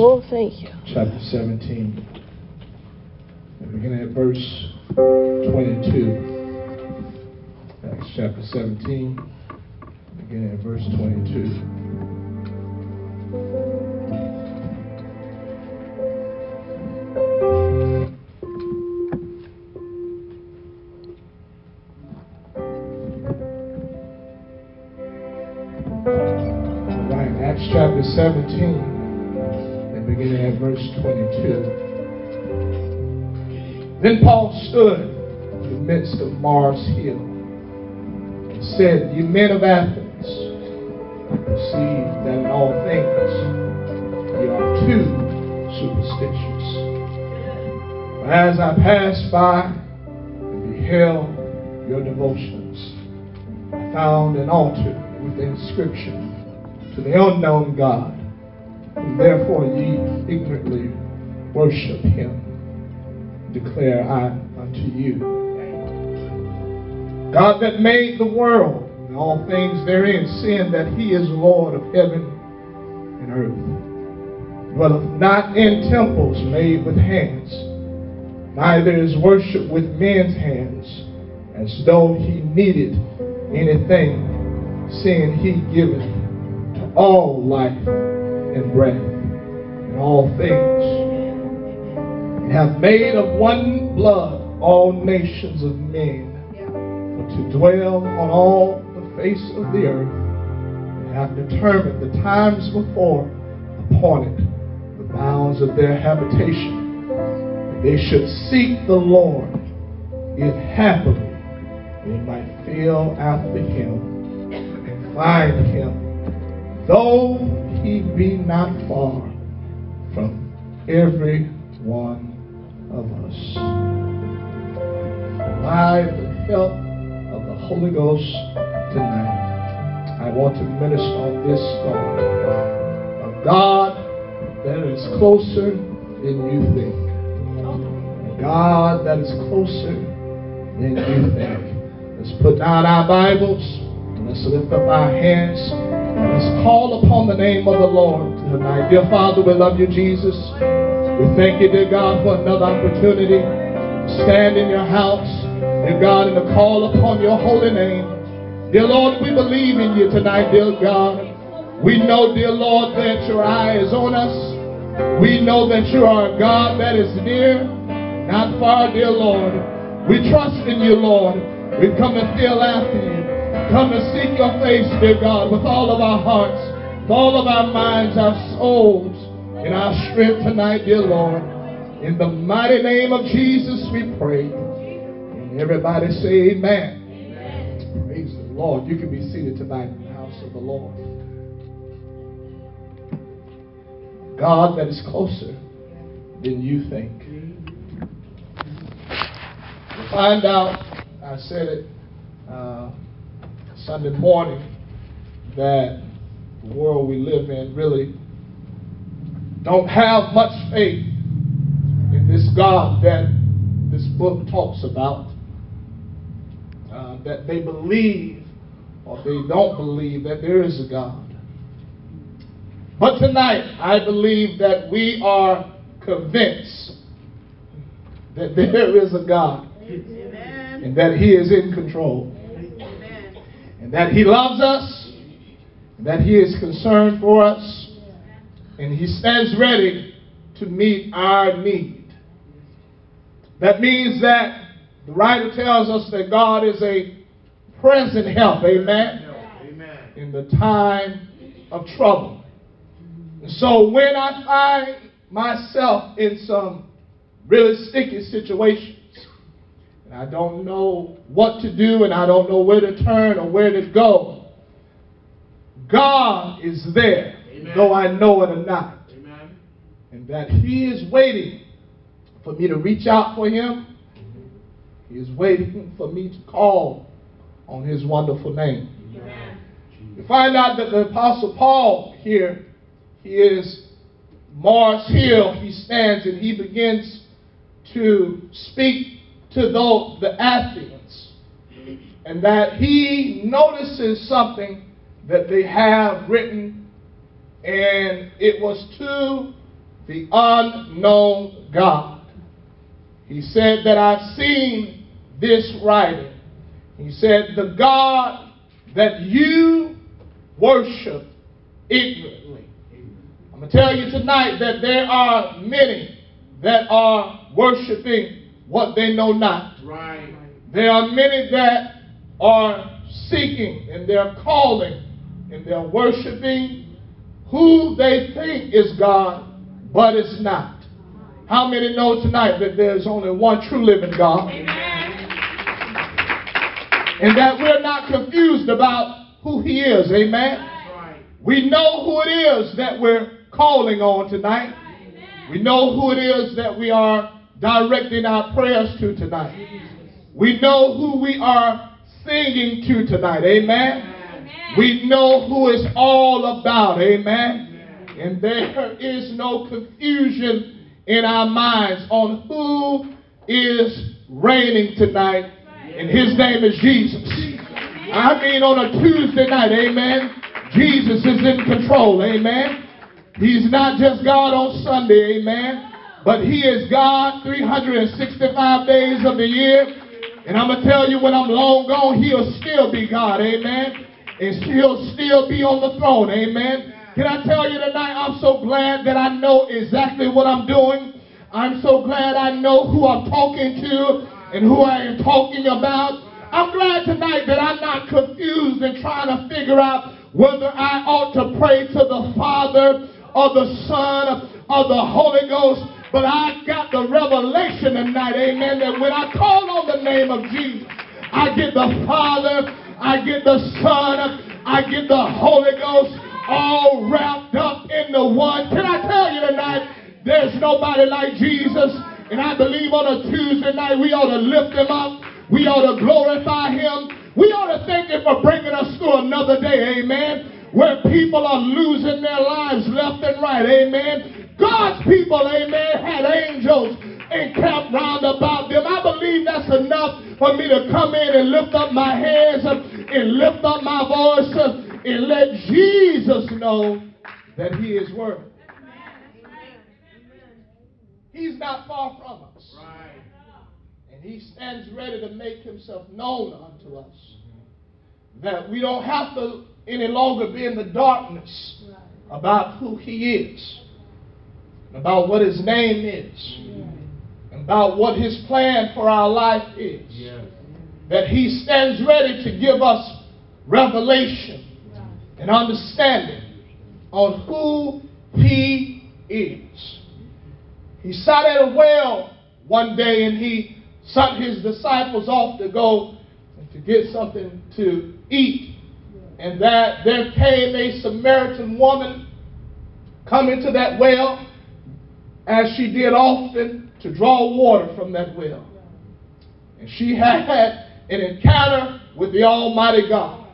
Oh, thank you. Chapter 17. Beginning at verse 22. Acts chapter 17, beginning at verse 22. All right, Acts chapter 17, and beginning at verse 22. Then Paul stood in the midst of Mars Hill and said, You men of Athens, perceive that in all things you are too superstitious. As I passed by and beheld your devotions, I found an altar with inscription to the unknown God, therefore ye ignorantly worship him. Declare I unto you. God that made the world and all things therein, seeing that he is Lord of heaven and earth, dwelleth not in temples made with hands, neither is worship with men's hands, as though he needed anything, seeing he giveth to all life and breath and all things, and have made of one blood all nations of men to dwell on all the face of the earth, and have determined the times before appointed the bounds of their habitation, that they should seek the Lord, if happily they might feel after him and find him, though he be not far from every one of us. By the help of the Holy Ghost tonight, I want to minister on this thought of God that is closer than you think. God that is closer than you think. Let's put down our Bibles let's lift up our hands. And Let's call upon the name of the Lord tonight. Dear Father, we love you, Jesus. We thank you, dear God, for another opportunity to stand in your house, dear God, and to call upon your holy name. Dear Lord, we believe in you tonight, dear God. We know, dear Lord, that your eye is on us. We know that you are a God that is near, not far, dear Lord. We trust in you, Lord. We've come to feel after you. Come to seek your face, dear God, with all of our hearts, with all of our minds, our souls, and our strength tonight, dear Lord. In the mighty name of Jesus, we pray. And everybody say amen. Praise the Lord. You can be seated tonight in the house of the Lord. God that is closer than you think. Find out, I said it uh, Sunday morning, that the world we live in really don't have much faith in this God that this book talks about. Uh, that they believe or they don't believe that there is a God. But tonight, I believe that we are convinced that there is a God Amen. and that He is in control. And that He loves us and that He is concerned for us and He stands ready to meet our need. That means that the writer tells us that God is a present help, amen, Amen. in the time of trouble. And so when I find myself in some really sticky situations, and I don't know what to do, and I don't know where to turn or where to go, God is there, Amen. though I know it or not. Amen. And that He is waiting for me to reach out for Him. He is waiting for me to call on His wonderful name. Amen. We find out that the Apostle Paul here, he is Mars Hill. He stands and he begins to speak to those, the Athenians. And that he notices something that they have written, and it was to the unknown God. He said that I've seen this writing. He said, The God that you worship ignorantly. I'm going to tell you tonight that there are many that are worshiping what they know not. Right. There are many that are seeking and they're calling and they're worshiping who they think is God, but it's not. How many know tonight that there's only one true living God? Amen. And that we're not confused about who He is. Amen. Right. We know who it is that we're calling on tonight. We know who it is that we are directing our prayers to tonight. We know who we are singing to tonight. Amen. We know who it's all about. Amen. And there is no confusion in our minds on who is reigning tonight. And his name is Jesus. I mean, on a Tuesday night, amen. Jesus is in control, amen. He's not just God on Sunday, amen. But he is God 365 days of the year. And I'm going to tell you when I'm long gone, he'll still be God, amen. And he'll still be on the throne, amen. Can I tell you tonight, I'm so glad that I know exactly what I'm doing. I'm so glad I know who I'm talking to and who I am talking about. I'm glad tonight that I'm not confused and trying to figure out whether I ought to pray to the Father or the Son or the Holy Ghost. But I got the revelation tonight, amen, that when I call on the name of Jesus, I get the Father, I get the Son, I get the Holy Ghost all wrapped up in the one. Can I tell you tonight, there's nobody like Jesus. And I believe on a Tuesday night we ought to lift him up. We ought to glorify him. We ought to thank him for bringing us through another day, amen, where people are losing their lives left and right, amen. God's people, amen, had angels encamped round about them. I believe that's enough for me to come in and lift up my hands and lift up my voice and let Jesus know that he is worthy. He's not far from us. Right. And he stands ready to make himself known unto us. That we don't have to any longer be in the darkness about who he is, about what his name is, about what his plan for our life is. Yes. That he stands ready to give us revelation and understanding on who he is. He sat at a well one day and he sent his disciples off to go and to get something to eat. And that there came a Samaritan woman coming to that well as she did often to draw water from that well. And she had an encounter with the Almighty God.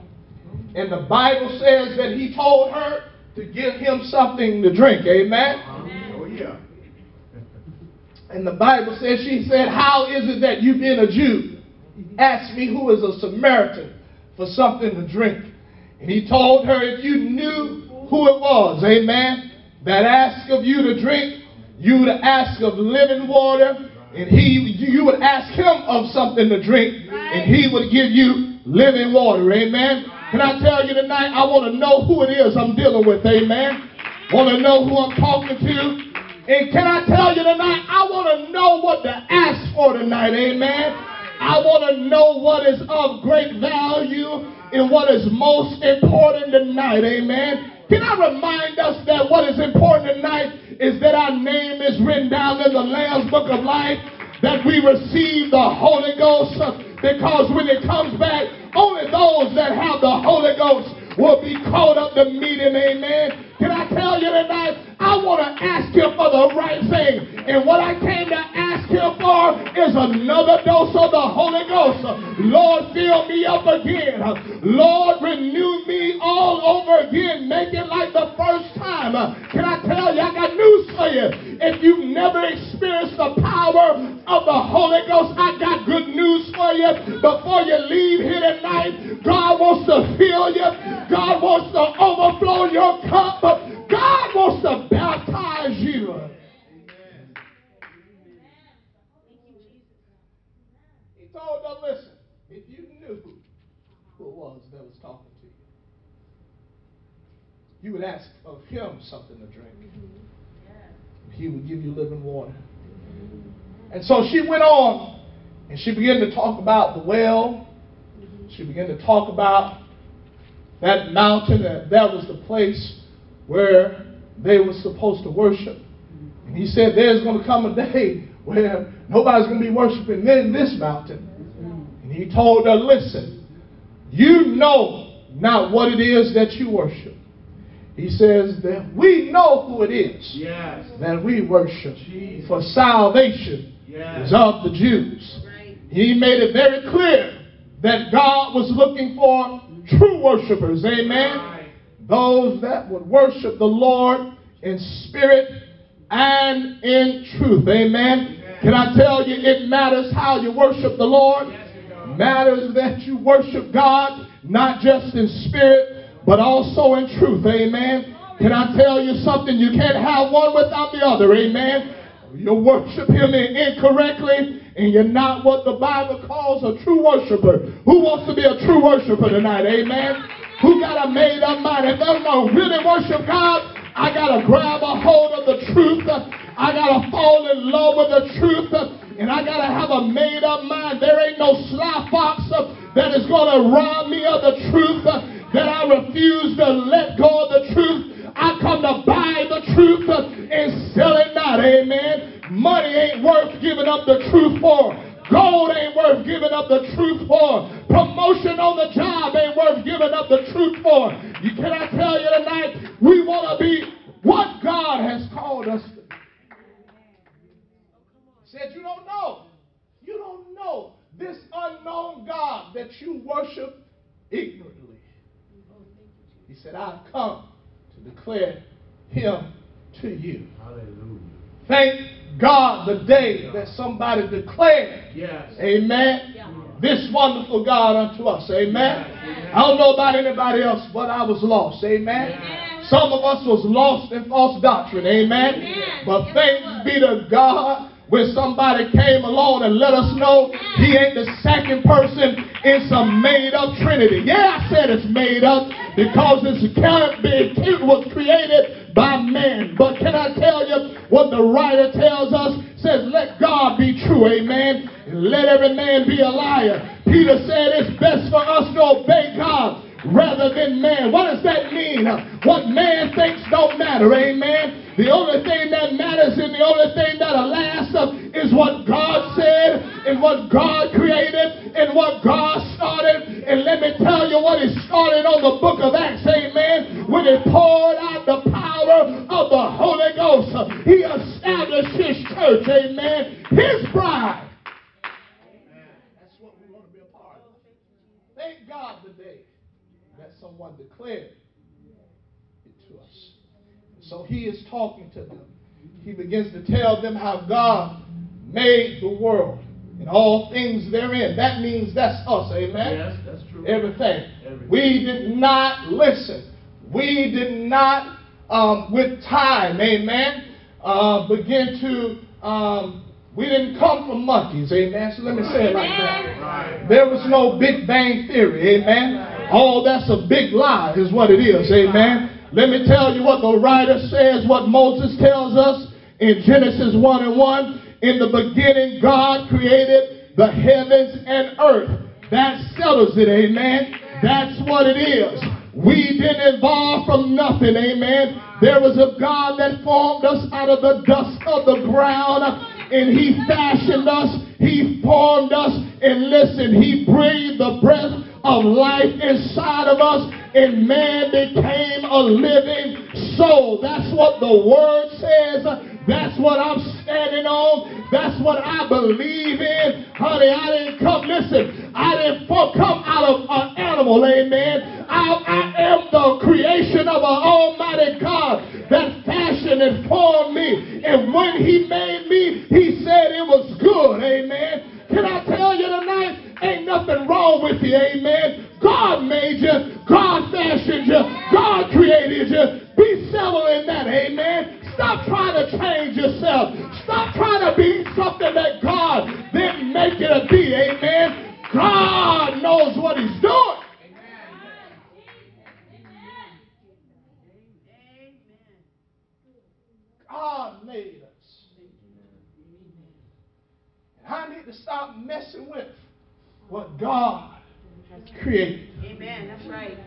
And the Bible says that he told her to give him something to drink. Amen. Oh yeah. And the Bible says, she said, How is it that you, being a Jew, ask me who is a Samaritan for something to drink? And he told her, If you knew who it was, amen, that asked of you to drink, you would ask of living water, and he you would ask him of something to drink, and he would give you living water, amen. Can I tell you tonight, I want to know who it is I'm dealing with, amen. Want to know who I'm talking to. And can I tell you tonight, I want to know what to ask for tonight, amen. I want to know what is of great value and what is most important tonight, amen. Can I remind us that what is important tonight is that our name is written down in the Lamb's Book of Life, that we receive the Holy Ghost, uh, because when it comes back, only those that have the Holy Ghost will be called up to meet him, amen. Can I tell you tonight, I want to ask you for the right thing. And what I came to ask him for is another dose of the Holy Ghost. Lord, fill me up again. Lord, renew me all over again. Make it like the first time. Can I tell you, I got news for you. If you've never experienced the power of the Holy Ghost, I got good news for you. Before you leave here tonight, God wants to fill you. God wants to overflow your cup. God wants to baptize you you would ask of him something to drink. Mm-hmm. He would give you living water. And so she went on and she began to talk about the well. Mm-hmm. She began to talk about that mountain, that that was the place where they were supposed to worship. Mm-hmm. And he said, There's going to come a day where nobody's going to be worshiping in this mountain. And he told her, Listen, you know not what it is that you worship. He says that we know who it is Yes. that we worship. Jesus. For salvation Yes. is of the Jews. Right. He made it very clear that God was looking for true worshipers. Amen. Right. Those that would worship the Lord in spirit and in truth. Amen. Can I tell you, it matters how you worship the Lord. Yes, it. Matters that you worship God, not just in spirit, but also in truth. Amen. Can I tell you something? You can't have one without the other. Amen. You worship Him incorrectly, and you're not what the Bible calls a true worshiper. Who wants to be a true worshiper tonight? Amen. Who got a made up mind? If I'm going to really worship God, I got to grab a hold of the truth. I got to fall in love with the truth. And I got to have a made up mind. There ain't no sly fox that is to rob me of the truth. That I refuse to let go of the truth. I come to buy the truth and sell it not. Amen. Money ain't worth giving up the truth for. Gold ain't worth giving up the truth for. Promotion on the job ain't worth giving up the truth for. You, can I tell you tonight, we want to be what God has called us to. Said you don't know. You don't know this unknown God that you worship ignorantly. He said, I've come to declare him to you. Hallelujah. Thank God the day that somebody declared, Yes. Amen, Yeah. this wonderful God unto us. Amen. Yes. I don't know about anybody else, but I was lost. Amen. Yes. Some of us was lost in false doctrine. Amen. Amen. But Yes, thanks be to God when somebody came along and let us know he ain't the second person in some made up trinity. Yeah, I said it's made up because this can't be- it was created by man. But can I tell you what the writer tells us? Says, let God be true, amen. And let every man be a liar. Peter said it's best for us to obey God rather than man. What does that mean? What man thinks don't matter, amen. The only thing that matters and the only thing that'll last is what God said and what God created and what God started. And let me tell you what He started on the book of Acts, amen. When He poured out the power of the Holy Ghost, He established His church, amen. His bride. That's what we want to be a part of. Thank God today that someone declared it to us. So he is talking to them. He begins to tell them how God made the world and all things therein. That means that's us, amen? Yes, that's true. Everything. Everything. We did not listen. We did not, um, with time, amen, uh, begin to, um, we didn't come from monkeys, amen? So let me say it like that. There was no Big Bang Theory, amen? All that's a big lie is what it is, amen? Let me tell you what the writer says, what Moses tells us in Genesis 1 and 1. In the beginning, God created the heavens and earth. That settles it, amen? That's what it is. We didn't evolve from nothing, amen? There was a God that formed us out of the dust of the ground and he fashioned us, he formed us, and listen, he breathed the breath of life inside of us, and man became a living soul. That's what the word says. That's what I'm standing on. That's what I believe in. Honey, I didn't come, listen, I didn't come out of an animal, amen. I, I am the creation of an almighty God that fashioned and formed me. And when he made me, he said it was good, amen. Can I tell you tonight? Ain't nothing wrong with you, amen. God made you, God fashioned you, God created you. Be settled in that, amen. Stop trying to change yourself. Stop trying to be something that God didn't make you to be. Amen. God knows what he's doing. God made us. I need to stop messing with what God created. Amen. That's right.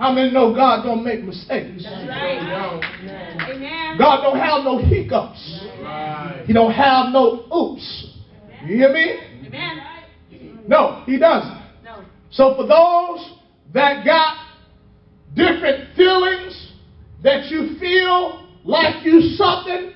How many know God don't make mistakes? Right. Amen. God don't have no hiccups. He don't have no oops. You hear me? Amen. No, he doesn't. No. So for those that got different feelings that you feel like you something,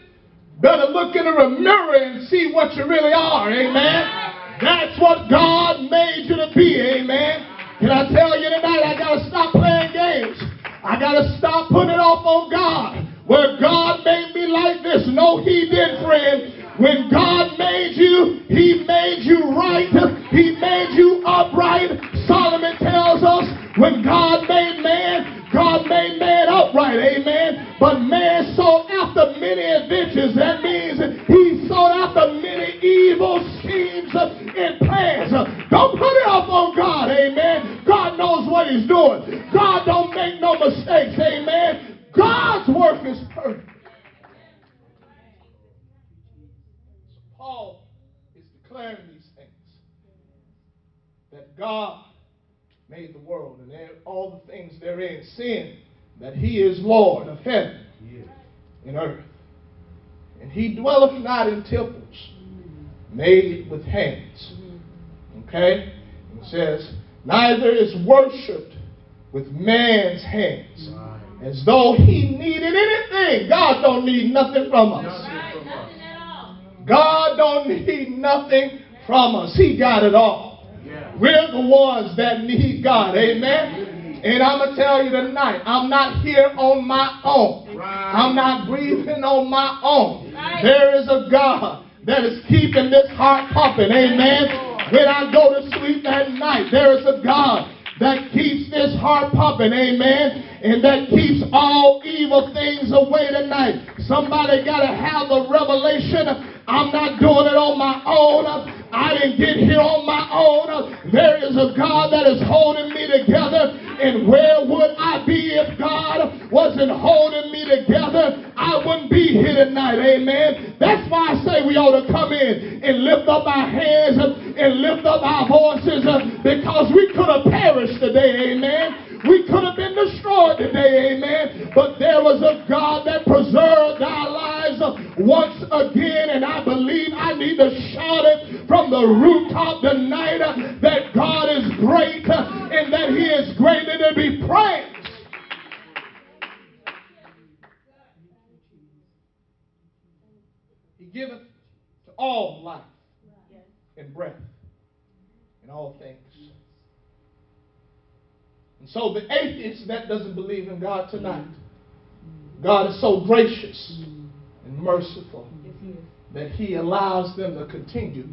better look in the mirror and see what you really are. Amen. That's what God made you to be. Amen. Can I tell you tonight, I got to stop playing games. I got to stop putting it off on God. Where God made me like this. No, He did, friend. When God made you, He made you right. He made you upright. Solomon tells us when God made man, God made man upright. Amen. But man sought after many adventures. That means he sought after many evil schemes and plans. Don't put it off on God. Amen. God knows what he's doing. God don't make no mistakes. Amen. God's work is perfect. Paul is declaring these things that God made the world and all the things therein, sin, that he is Lord of heaven and earth. And he dwelleth not in temples made with hands. Okay? It says, neither is worshipped with man's hands. As though he needed anything. God don't need nothing from us. God don't need nothing from us. He got it all. We're the ones that need God. Amen. And I'm going to tell you tonight, I'm not here on my own. I'm not breathing on my own. There is a God that is keeping this heart pumping. Amen. When I go to sleep at night, there is a God that keeps this heart pumping. Amen. And that keeps all evil things away tonight. Somebody got to have the revelation. I'm not doing it on my own. I didn't get here on my own. There is a God that is holding me together. And where would I be if God wasn't holding me together? I wouldn't be here tonight. Amen. That's why I say we ought to come in and lift up our hands and lift up our voices uh, because we could have perished today. Amen. We could have been destroyed today, amen. But there was a God that preserved our lives once again, and I believe I need to shout it from the rooftop tonight uh, that God is great uh, and that He is greater to be praised. He giveth to all life and breath and all things. And so the atheist that doesn't believe in God tonight, mm. God is so gracious mm. and merciful that He allows them to continue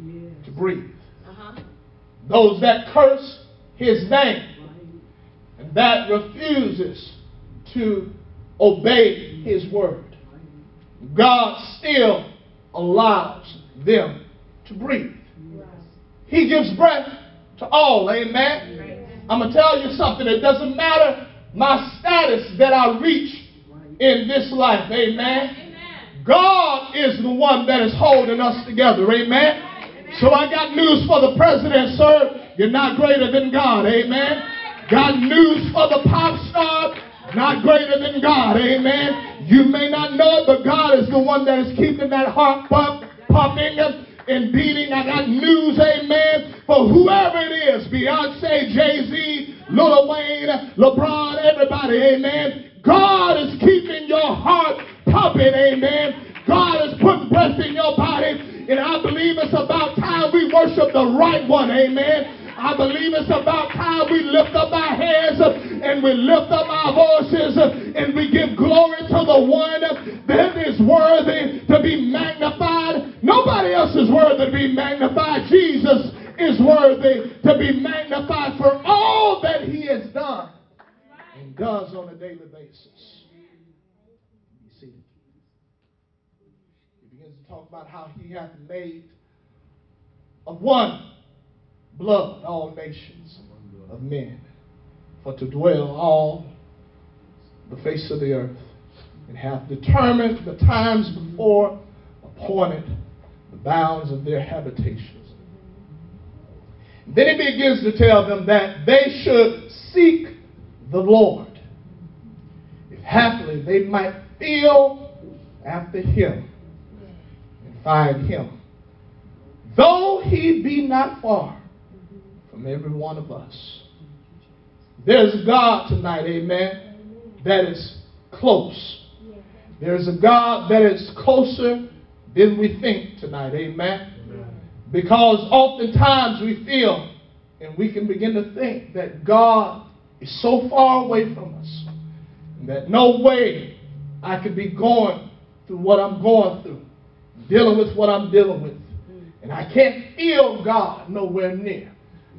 to breathe. Uh-huh. Those that curse His name and that refuses to obey His mm. word, God still allows them to breathe. He gives breath to all. Amen. I'm going to tell you something. It doesn't matter my status that I reach in this life. Amen. God is the one that is holding us together. Amen. So I got news for the president, sir. You're not greater than God. Amen. Got news for the pop star. Not greater than God. Amen. You may not know it, but God is the one that is keeping that heart pump, pumping and beating. I got news, amen, for whoever it is Beyonce, Jay Z, Lil Wayne, LeBron, everybody, amen. God is keeping your heart pumping, amen. God is putting breath in your body, and I believe it's about time we worship the right one, amen. I believe it's about time we lift up our hands and we lift up our voices and we give glory to the one that is worthy to be magnified. Nobody else is worthy to be magnified. Jesus is worthy to be magnified for all that he has done and does on a daily basis. You see, he begins to talk about how he hath made of one blood all nations of men, for to dwell all the face of the earth, and hath determined the times before appointed the bounds of their habitations. Then he begins to tell them that they should seek the Lord. If haply they might feel after him and find him. Though he be not far from every one of us. There's a God tonight, amen, that is close. There's a God that is closer than we think tonight, amen. Because oftentimes we feel and we can begin to think that God is so far away from us that no way I could be going through what I'm going through, dealing with what I'm dealing with. And I can't feel God nowhere near.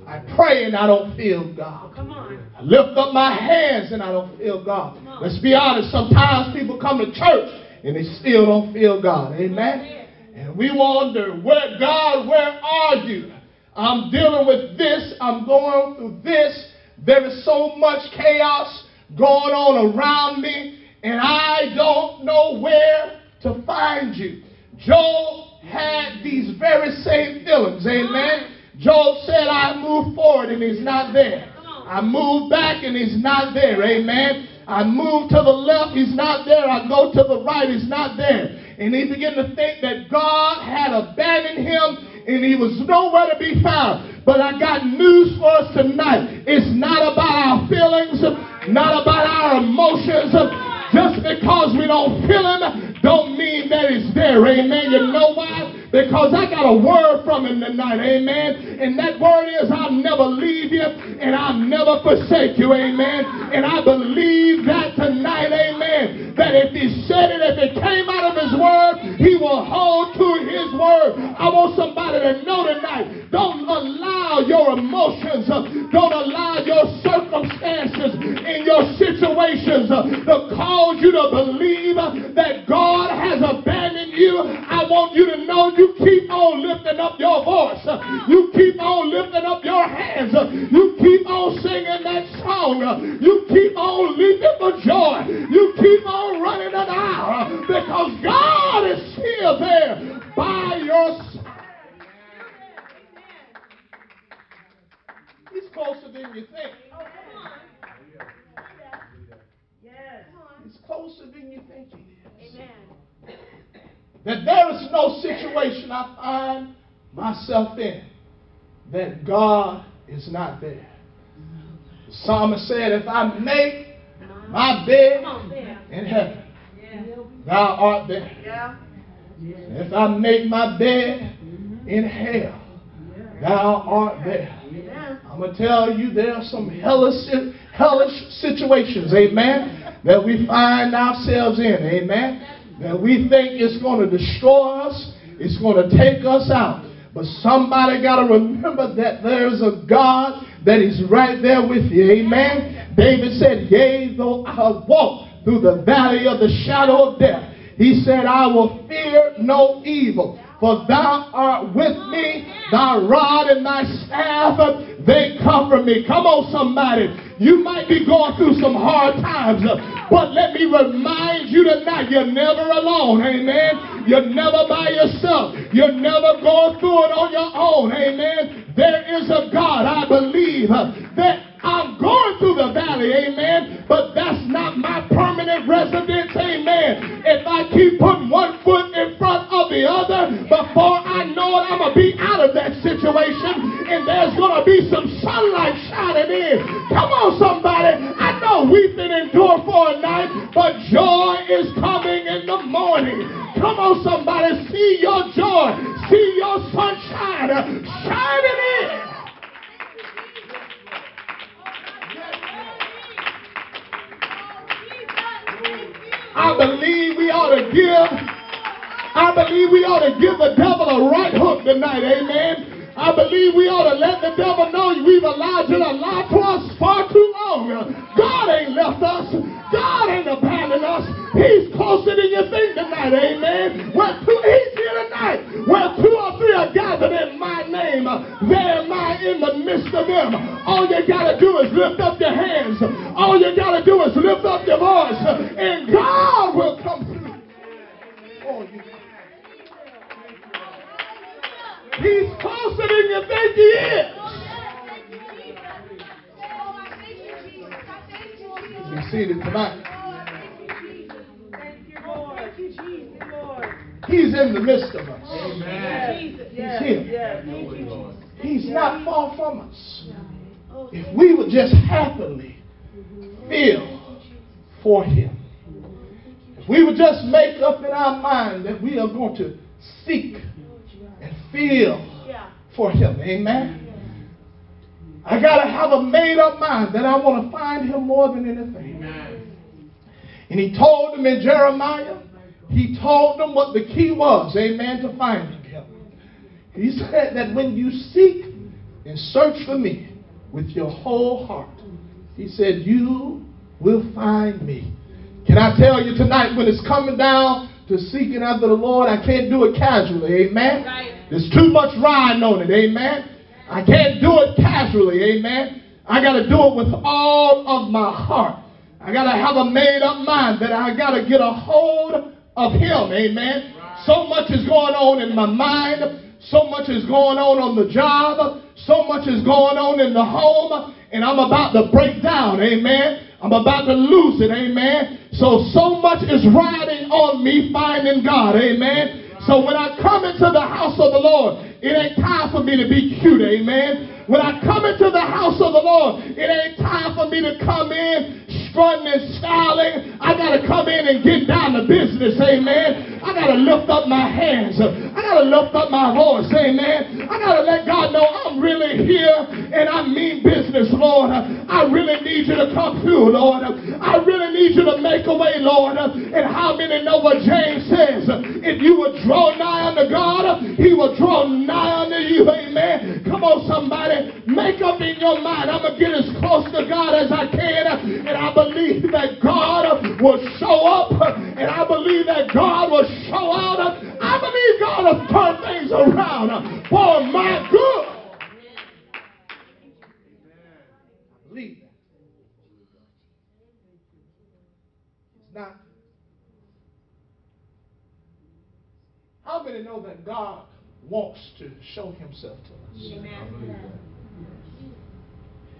I pray and I don't feel God. Oh, come on. I lift up my hands and I don't feel God. Let's be honest. Sometimes people come to church and they still don't feel God. Amen. And we wonder, where God, where are you? I'm dealing with this. I'm going through this. There is so much chaos going on around me, and I don't know where to find you. Job had these very same feelings. Amen. Job said, I move forward and he's not there. I move back and he's not there. Amen. I move to the left, he's not there. I go to the right, he's not there. And he began to think that God had abandoned him and he was nowhere to be found. But I got news for us tonight. It's not about our feelings, not about our emotions. Just because we don't feel him, don't mean that it's there. Amen. You know why? because I got a word from him tonight. Amen. And that word is I'll never leave you and I'll never forsake you. Amen. And I believe that tonight. Amen. That if he said it, if it came out of his word, he will hold to his word. I want somebody to know tonight. Don't allow your emotions, uh, don't allow your circumstances in your situations uh, to cause you to believe uh, that God has abandoned you. I want you to know you you keep on lifting up your voice. You keep on lifting up your hands. You keep on singing that song. You keep on leaping for joy. You keep on running an hour because God is still there by your side. He's closer than you think. He's closer than you think he is. Amen that there is no situation I find myself in that God is not there. The psalmist said, If I make my bed in heaven, thou art there. If I make my bed in hell, thou art there. I'm going to tell you there are some hellish, hellish situations, amen, that we find ourselves in, amen that we think it's going to destroy us, it's going to take us out. But somebody got to remember that there's a God that is right there with you. Amen. David said, Yea, though I walk through the valley of the shadow of death, he said, I will fear no evil. For thou art with me, thy rod and thy staff, they comfort me. Come on, somebody. You might be going through some hard times, but let me remind you tonight, you're never alone. Amen. You're never by yourself. You're never going through it on your own. Amen. There is a God, I believe, that I'm going through the valley, amen, but that's not my permanent residence, amen. If I keep putting one foot in front of the other, before I know it, I'm going to be out of that situation, and there's going to be some sunlight shining in. Come on, somebody. I know we've been endured for a night, but joy is coming in the morning. Come on, somebody. See your joy. See your sunshine shining in. I believe we ought to give. I believe we ought to give the devil a right hook tonight. Amen. I believe we ought to let the devil know we've allowed you to lie to us far too long. God ain't left us. God ain't abandoned us. He's closer than you think tonight. Amen. Where two, he's here tonight. Where two or three are gathered in my name, there am I in the midst of them. All you got to do is lift up your hands. All you got to do If we would just happily feel for him. If we would just make up in our mind that we are going to seek and feel for him. Amen. I got to have a made up mind that I want to find him more than anything. And he told them in Jeremiah, he told them what the key was, amen, to finding him. He said that when you seek and search for me with your whole heart, he said, you will find me. Can I tell you tonight, when it's coming down to seeking after the Lord, I can't do it casually, amen? Right. There's too much riding on it, amen? I can't do it casually, amen? I got to do it with all of my heart. I got to have a made up mind that I got to get a hold of Him, amen? So much is going on in my mind, so much is going on on the job, so much is going on in the home, and I'm about to break down, amen? I'm about to lose it, amen? So, so much is riding on me finding God, amen? So when I come into the house of the Lord, it ain't time for me to be cute, amen. When I come into the house of the Lord, it ain't time for me to come in strutting and styling. I got to come in and get down to business, amen. I got to lift up my hands. I got to lift up my voice, amen. I got to let God know I'm really here and I mean business, Lord. I really need you to come through, Lord. I really need you to make a way, Lord. And how many know what James says? If you would draw nigh unto God, he will draw nigh unto you, amen. Come on, somebody. Make up in your mind. I'm going to get as close to God as I can. And I believe that God will show up. And I believe that God will show out. I believe God will turn things around for my good. I believe that. It's not. How many know that God wants to show himself to us? Amen.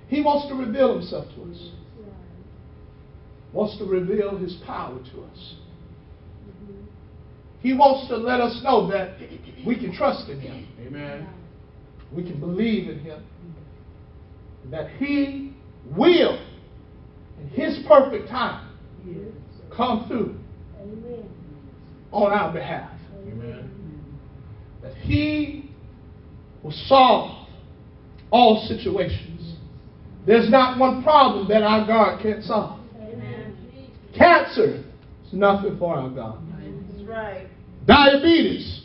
He wants to reveal himself to us. Wants to reveal his power to us. Mm-hmm. He wants to let us know that we can trust in him. Amen. We can believe in him. That he will, in his perfect time, come through on our behalf. Amen. That he will solve all situations. There's not one problem that our God can't solve. Cancer is nothing for our God. That's right. Diabetes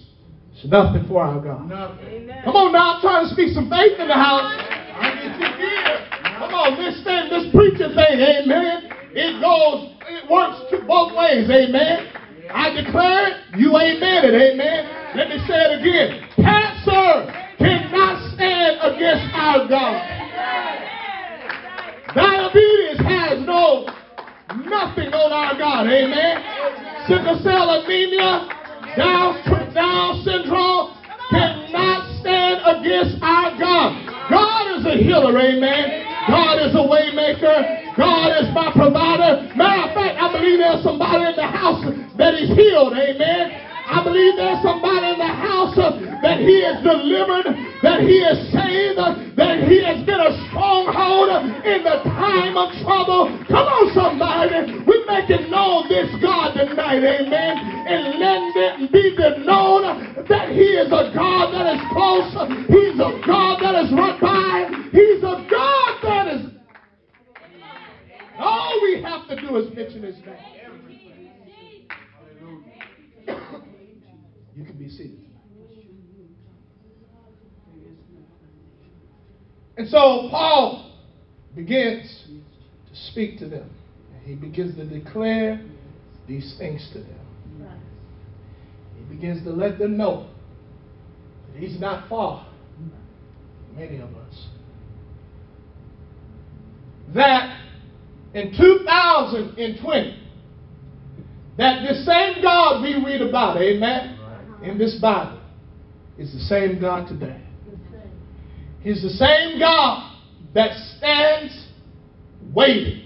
is nothing for our God. Nothing. Come on now, I'm trying to speak some faith in the house. I get you here. Come on, this thing, this preaching thing, amen. It goes, it works to both ways, amen. I declare it, you amen it, amen. Let me say it again. Cancer cannot stand against our God. Diabetes has no nothing on our God. Amen. Sickle cell anemia, Down, syndrome cannot stand against our God. God is a healer. Amen. God is a waymaker. God is my provider. Matter of fact, I believe there's somebody in the house that is healed. Amen. I believe there's somebody in the house uh, that he is delivered, that he is saved, uh, that he has been a stronghold in the time of trouble. Come on, somebody. We're making known this God tonight, amen. And let it be known that he is a God that is close. He's a God that is right by. He's a God that is. All we have to do is mention his name. You can be seated. And so Paul begins to speak to them. He begins to declare these things to them. He begins to let them know that he's not far from many of us. That in 2020, that the same God we read about, amen, in this Bible is the same God today. He's the same God that stands waiting,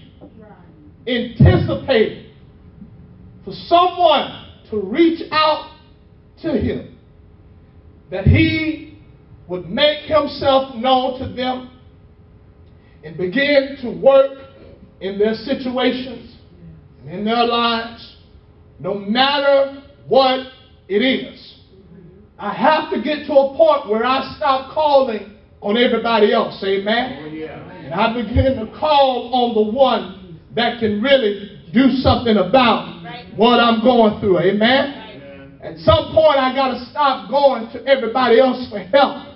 anticipating for someone to reach out to him, that he would make himself known to them and begin to work in their situations and in their lives, no matter what it is. I have to get to a point where I stop calling on everybody else. Amen. Oh, yeah. And I begin to call on the one that can really do something about right. what I'm going through. Amen. Right. At some point, I got to stop going to everybody else for help.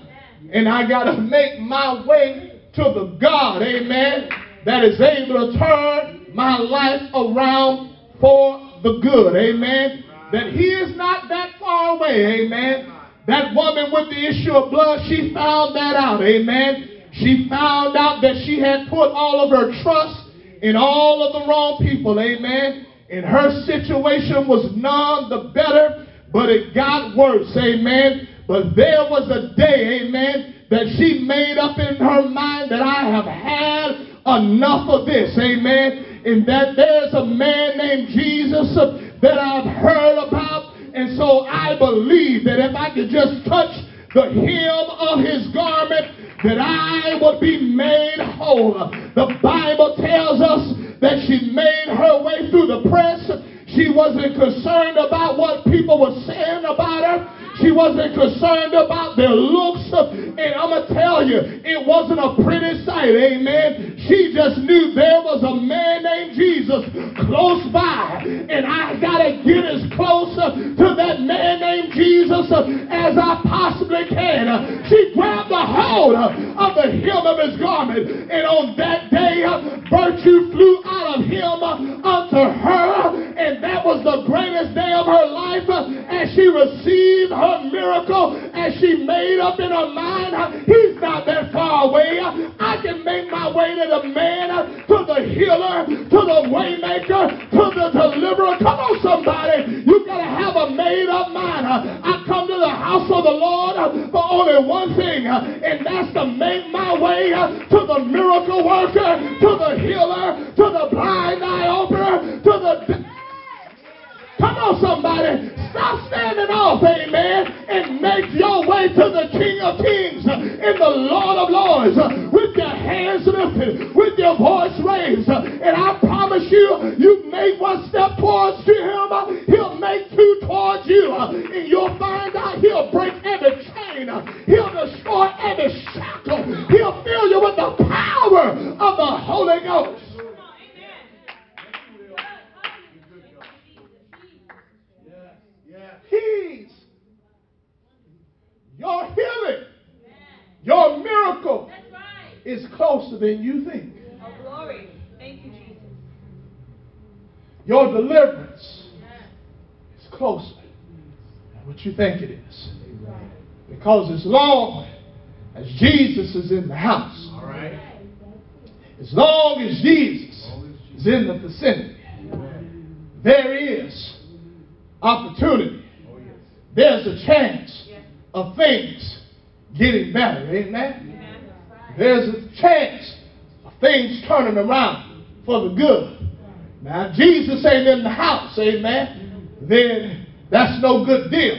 And I got to make my way to the God, amen, that is able to turn my life around for the good, amen. That He is not that far away, amen. That woman with the issue of blood, she found that out. Amen. She found out that she had put all of her trust in all of the wrong people. Amen. And her situation was none the better, but it got worse. Amen. But there was a day, amen, that she made up in her mind that I have had enough of this. Amen. And that there's a man named Jesus that I've heard about and so I believe that if I could just touch the hem of his garment, that I would be made whole. The Bible tells us that she made her way through the press. She wasn't concerned about what people were saying about her. She wasn't concerned about their looks. And I'm going to tell you, it wasn't a pretty sight. Amen. She just knew there was a man named Jesus close by. And I got to get as close uh, to that man named Jesus uh, as I possibly can. Uh, she grabbed the hold of the hem of his garment. And on that day, virtue flew out of him unto her. And that was the greatest day of her life as she received her her miracle and she made up in her mind, he's not that far away. I can make my way to the man, to the healer, to the waymaker, to the deliverer. Come on, somebody. You got to have a made up mind. I come to the house of the Lord for only one thing, and that's to make my way to the miracle worker, to the healer, to the blind eye opener, to the Come somebody. Stop standing off, amen, and make your way to the King of Kings and the Lord of Lords with your hands lifted, with your voice raised. And I promise you, you make one step towards him, he'll make two towards you. And you'll find out he'll break every chain, he'll destroy every shackle, he'll fill you with the power of the Holy Ghost. He's your healing, your miracle is closer than you think. Oh, glory. Thank you, Jesus. Your deliverance is closer than what you think it is. Because as long as Jesus is in the house, All right. as long as Jesus is in the vicinity, there is opportunity there's a chance of things getting better. Amen? There's a chance of things turning around for the good. Now, Jesus ain't in the house, amen, then that's no good deal.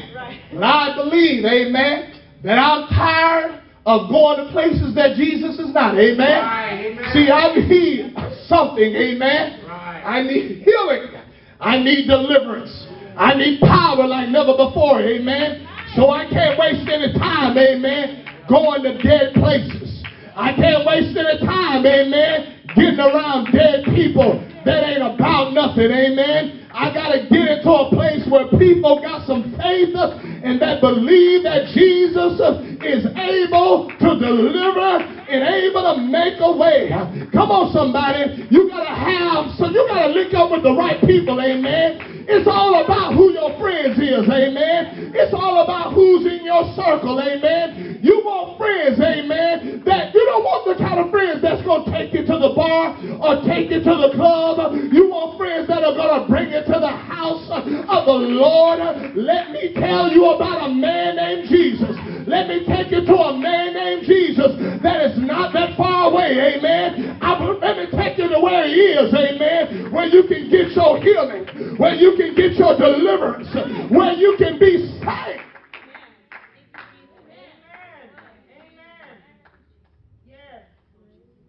But I believe, amen, that I'm tired of going to places that Jesus is not. Amen. Right, amen. See, I need something. Amen. Right. I need healing. I need deliverance. I need power like never before, amen. So I can't waste any time, amen, going to dead places. I can't waste any time, amen, getting around dead people that ain't about nothing, amen. I got to get into a place where people got some faith and that believe that Jesus is able to deliver and able to make a way. Come on, somebody. You got to have, so you got to link up with the right people, amen. It's all about who your friends is, amen. It's all about who's in your circle, amen. You want friends, amen, that you don't want the kind of friends that's going to take you to the bar or take you to the club. You want friends that are going to bring you to the house of the Lord. Let me tell you about a man named Jesus. Let me take you to a man named Jesus that is not that far away. amen. I, let me take you to where he is, amen, where you can get your healing, where you can get your deliverance, where you can be saved.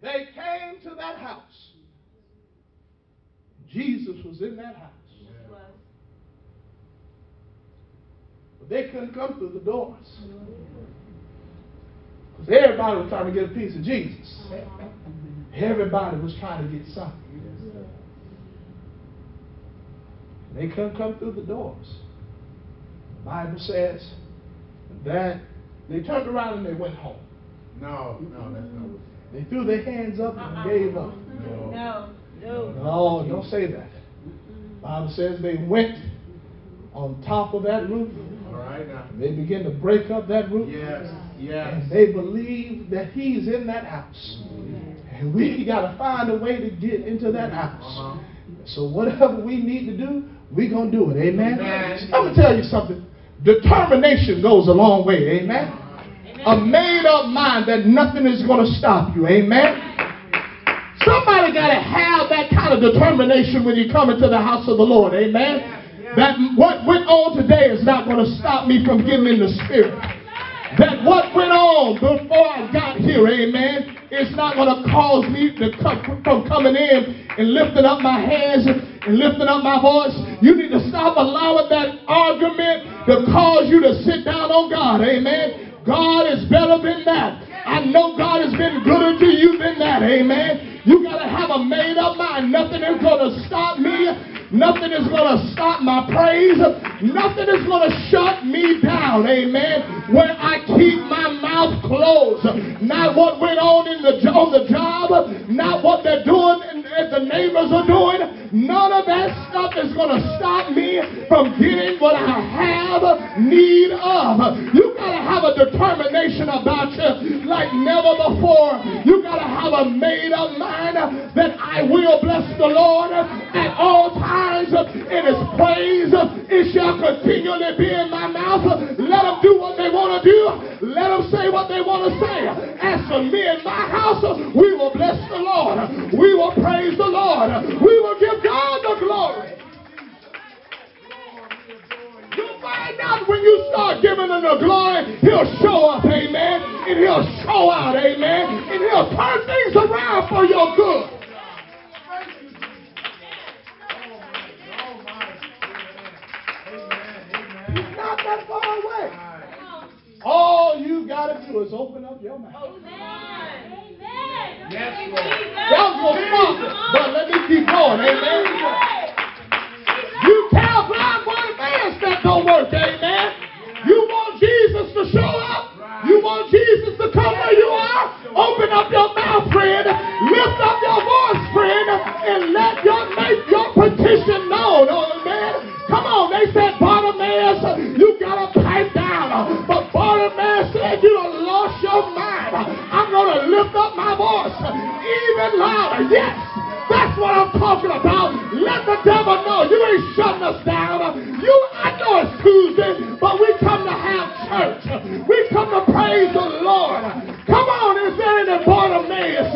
They came to that house. Jesus was in that house. But they couldn't come through the doors. Because everybody was trying to get a piece of Jesus. Everybody was trying to get something. They couldn't come through the doors. The Bible says that they turned around and they went home. No, no, that's not what They threw their hands up and uh-uh. gave up. No. No. No, don't say that. Bible says they went on top of that roof. All right now. They began to break up that roof. Yes, yes. And they believe that he's in that house. And we got to find a way to get into that house. Uh-huh. So whatever we need to do, we're going to do it. Amen? Amen. I'm going to tell you something. Determination goes a long way. Amen? A made up mind that nothing is going to stop you. Amen? Somebody got to have that kind of determination when you come into the house of the Lord. Amen? That what went on today is not going to stop me from getting in the spirit. That what went on before I got here, amen, it's not going to cause me to come from coming in and lifting up my hands and lifting up my voice. You need to stop allowing that argument to cause you to sit down on God, amen. God is better than that. I know God has been gooder to you than that, amen. You got to have a made up mind. Nothing is going to stop me. Nothing is going to stop my praise. Nothing is going to shut me down. Amen. Where I keep my mouth closed. Not what went on in the on the job. Not what they're doing and, the neighbors are doing. None of that stuff is going to stop me from getting what I have need of. You got to have a determination about you like never before. You got to have a made up mind that I will bless the Lord at all in his praise. It shall continually be in my mouth. Let them do what they want to do. Let them say what they want to say. As for me and my house, we will bless the Lord. We will praise the Lord. We will give God the glory. You'll find out when you start giving him the glory, he'll show up, amen. And he'll show out, amen. And he'll turn things around for your good. Not that far away. All you got to do is open up your mouth. Yes, Lord. That was smart, but let me keep going, amen. You tell blind Bartimaeus that don't work, amen. You want Jesus to show up? You want Jesus to come where you are? Open up your mouth, friend. Lift up your voice, friend, and let your make your petition known, oh man. Come on, they said Bartimaeus, you gotta pipe down. But Bartimaeus said you done lost your mind. I'm gonna lift up my voice even louder. Yes. That's what I'm talking about. Let the devil know you ain't shutting us down. You, I know it's Tuesday, but we come to have church. We come to praise the Lord. Come on, is there any Bartimaeus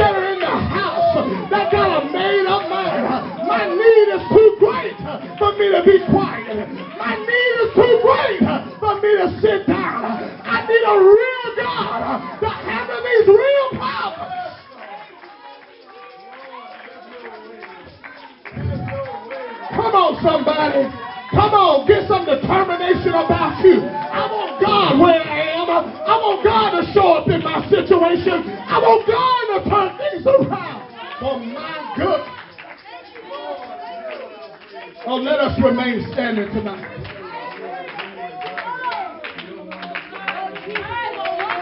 that are in the house that got a made up mind? My need is too great for me to be quiet. My need is too great for me to sit down. I need a real God to handle these real problems. Come on, somebody. Come on, get some determination about you. I want God where I am. I want God to show up in my situation. I want God to turn things around for my good. Let us remain standing tonight.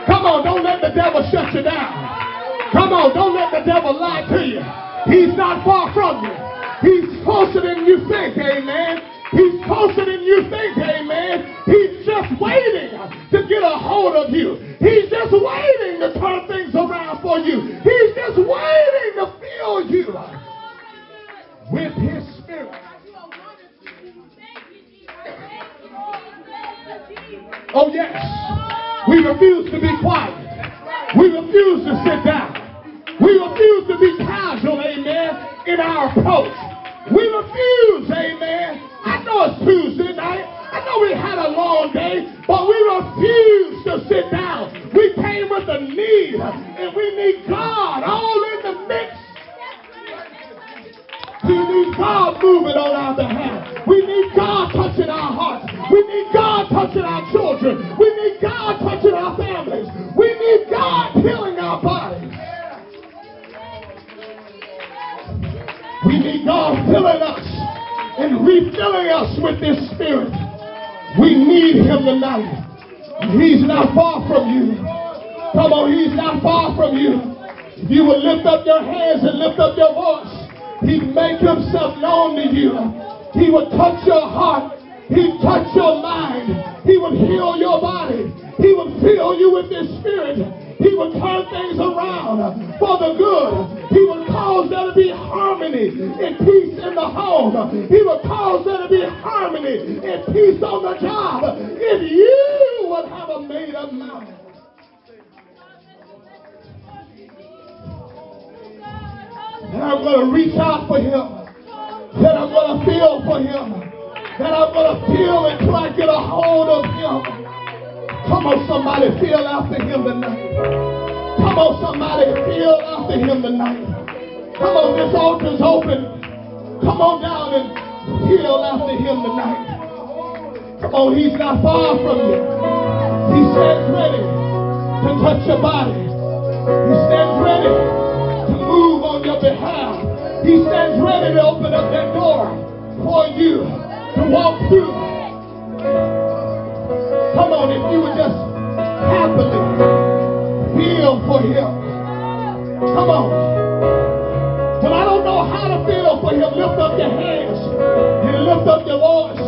Come on, don't let the devil shut you down. Come on, don't let the devil lie to you. We need God touching our hearts. We need God touching our children. We need God touching our families. We need God healing our bodies. We need God filling us and refilling us with this spirit. We need him tonight. He's not far from you. Come on, he's not far from you. If you will lift up your hands and lift up your voice, he'd make himself known to you. He would touch your heart. He'd touch your mind. He would heal your body. He would fill you with his spirit. He would turn things around for the good. He would cause there to be harmony and peace in the home. He would cause there to be harmony and peace on the job. If you would have a made up mind. And I'm going to reach out for him. That I'm going to feel for him. That I'm going to feel until I get a hold of him. Come on, somebody, feel after him tonight. Come on, somebody, feel after him tonight. Come on, this altar's open. Come on down and feel after him tonight. Come on, he's not far from you. He stands ready to touch your body. He stands ready your behalf. He stands ready to open up that door for you to walk through. Come on, if you would just happily feel for him. Come on. But I don't know how to feel for him. Lift up your hands and lift up your voice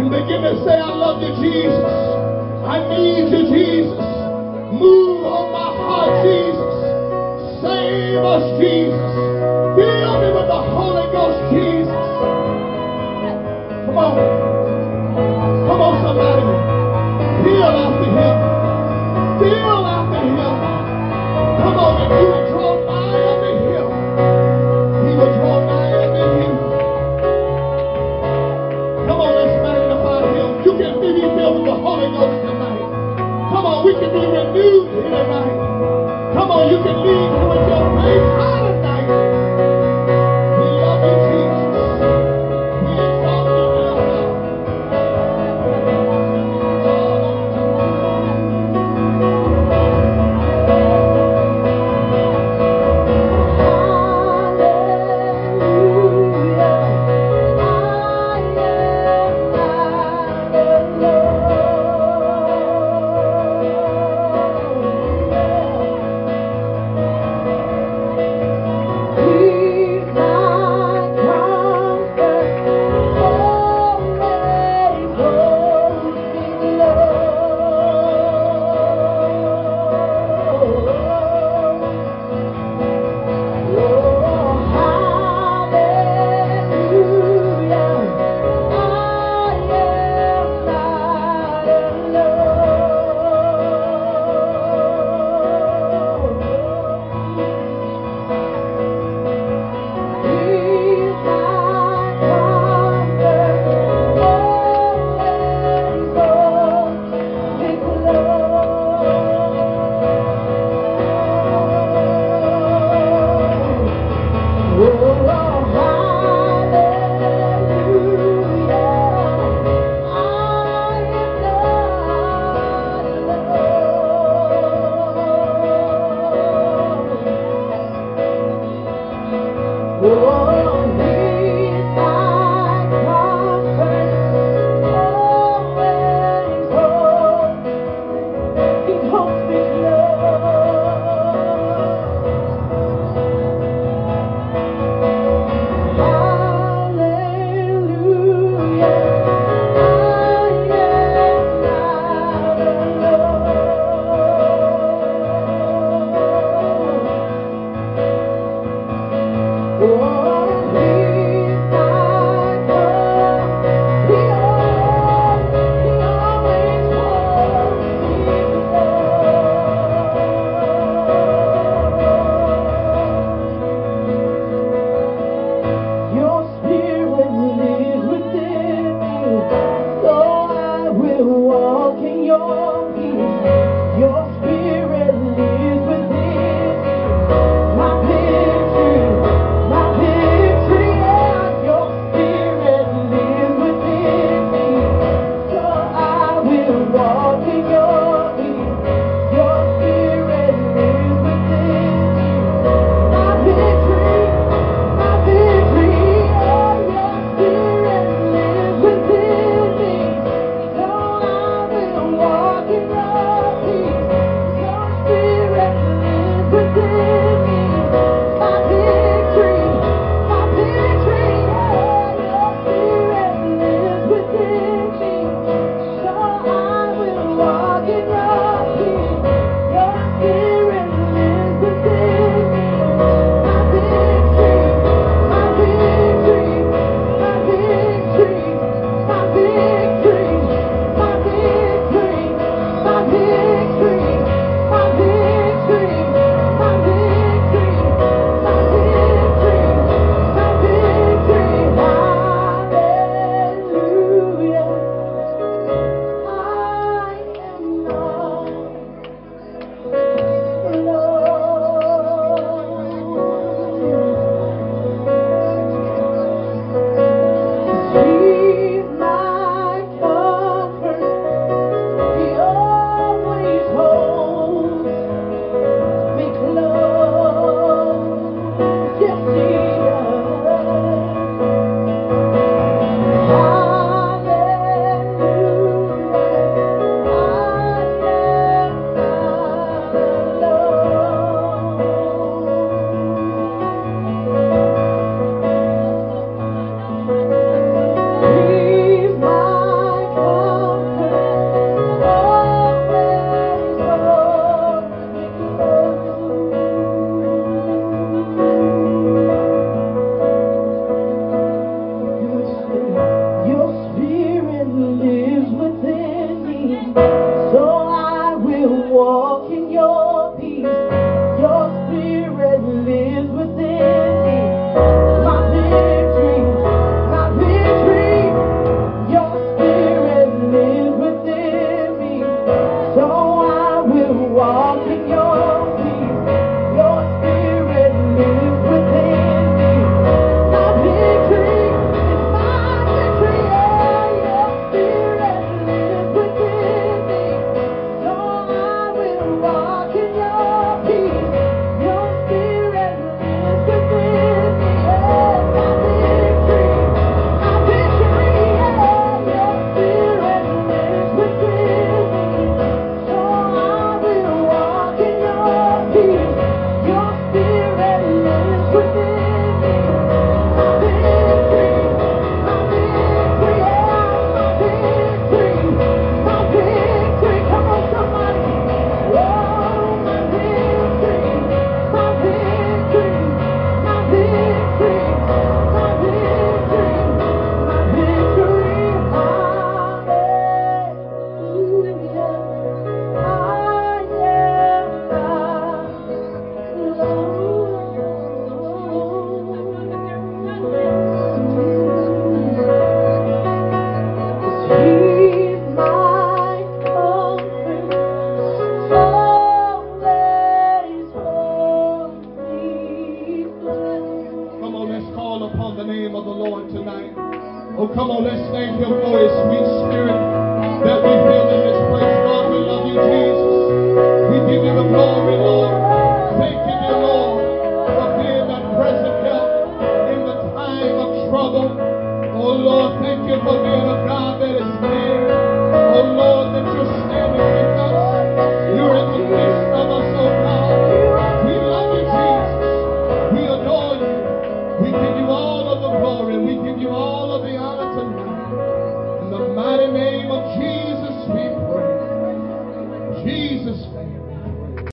and begin to say, I love you, Jesus. I need you, Jesus. Move on my heart, Jesus. Save us, Jesus. Renewed. Come on, you can leave with your faith